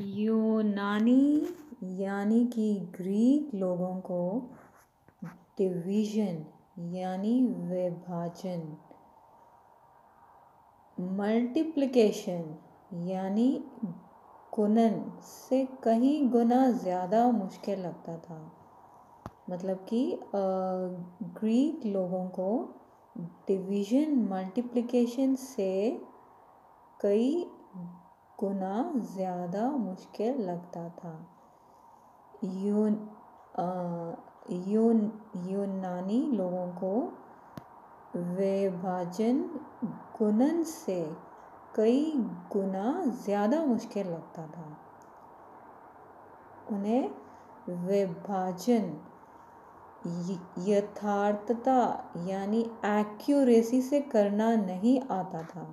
यूनानी यानी कि ग्रीक लोगों को डिवीज़न यानी विभाजन, मल्टीप्लिकेशन यानी गुणन से कहीं गुना ज़्यादा मुश्किल लगता था। मतलब कि ग्रीक लोगों को डिवीज़न, मल्टीप्लिकेशन से कई गुना ज़्यादा मुश्किल लगता था। यून यून, यूनानी लोगों को विभाजन गुणन से कई गुना ज़्यादा मुश्किल लगता था। उन्हें विभाजन यथार्थता यानी एक्यूरेसी से करना नहीं आता था।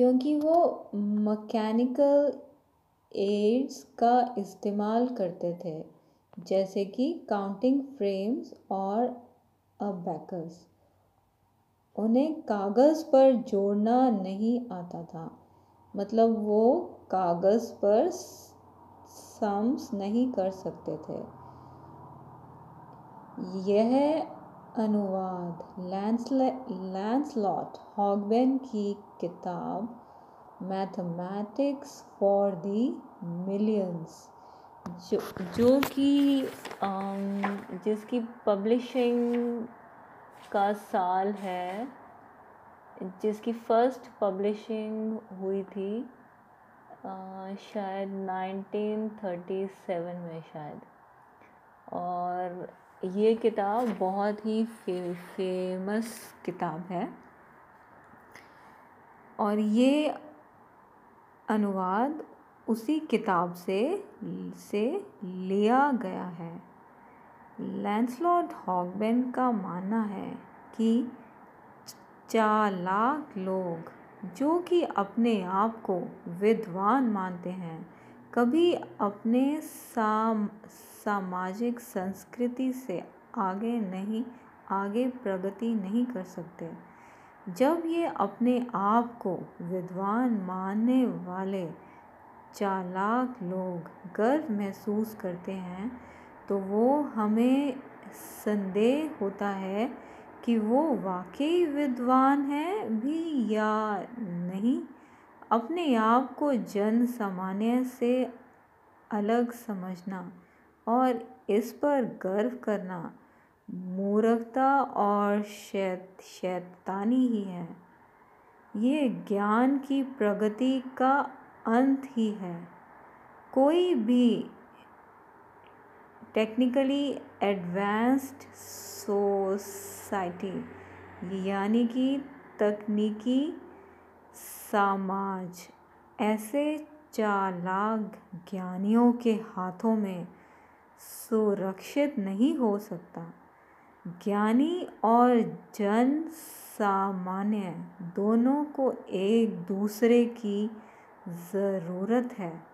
क्योंकि वो मैकेनिकल एड्स का इस्तेमाल करते थे, जैसे कि काउंटिंग फ्रेम्स और अबैकस उन्हें कागज़ पर जोड़ना नहीं आता था। मतलब वो कागज़ पर सम्स नहीं कर सकते थे। यह अनुवाद लैंसलॉट हॉगबेन की किताब मैथमेटिक्स फॉर दी मिलियंस जो जो कि जिसकी पब्लिशिंग का साल है जिसकी फ़र्स्ट पब्लिशिंग हुई थी आ, शायद 1937 में शायद। और ये किताब बहुत ही फे, फ़ेमस किताब है। और ये अनुवाद उसी किताब से से लिया गया है। लैंसलॉट हॉगबेन का मानना है कि चालाक लोग जो कि अपने आप को विद्वान मानते हैं कभी अपने साम सामाजिक संस्कृति से आगे नहीं, आगे प्रगति नहीं कर सकते। जब ये अपने आप को विद्वान मानने वाले चालाक लोग गर्व महसूस करते हैं तो वो हमें संदेह होता है कि वो वाकई विद्वान है भी या नहीं। अपने आप को जन सामान्य से अलग समझना। और इस पर गर्व करना मूर्खता और शैत, शैतानी ही है। ये ज्ञान की प्रगति का अंत ही है। कोई भी टेक्निकली एडवांस्ड सोसाइटी यानी कि तकनीकी समाज, ऐसे चालाक ज्ञानियों के हाथों में सुरक्षित नहीं हो सकता। ज्ञानी और जन सामान्य दोनों को एक दूसरे की ज़रूरत है।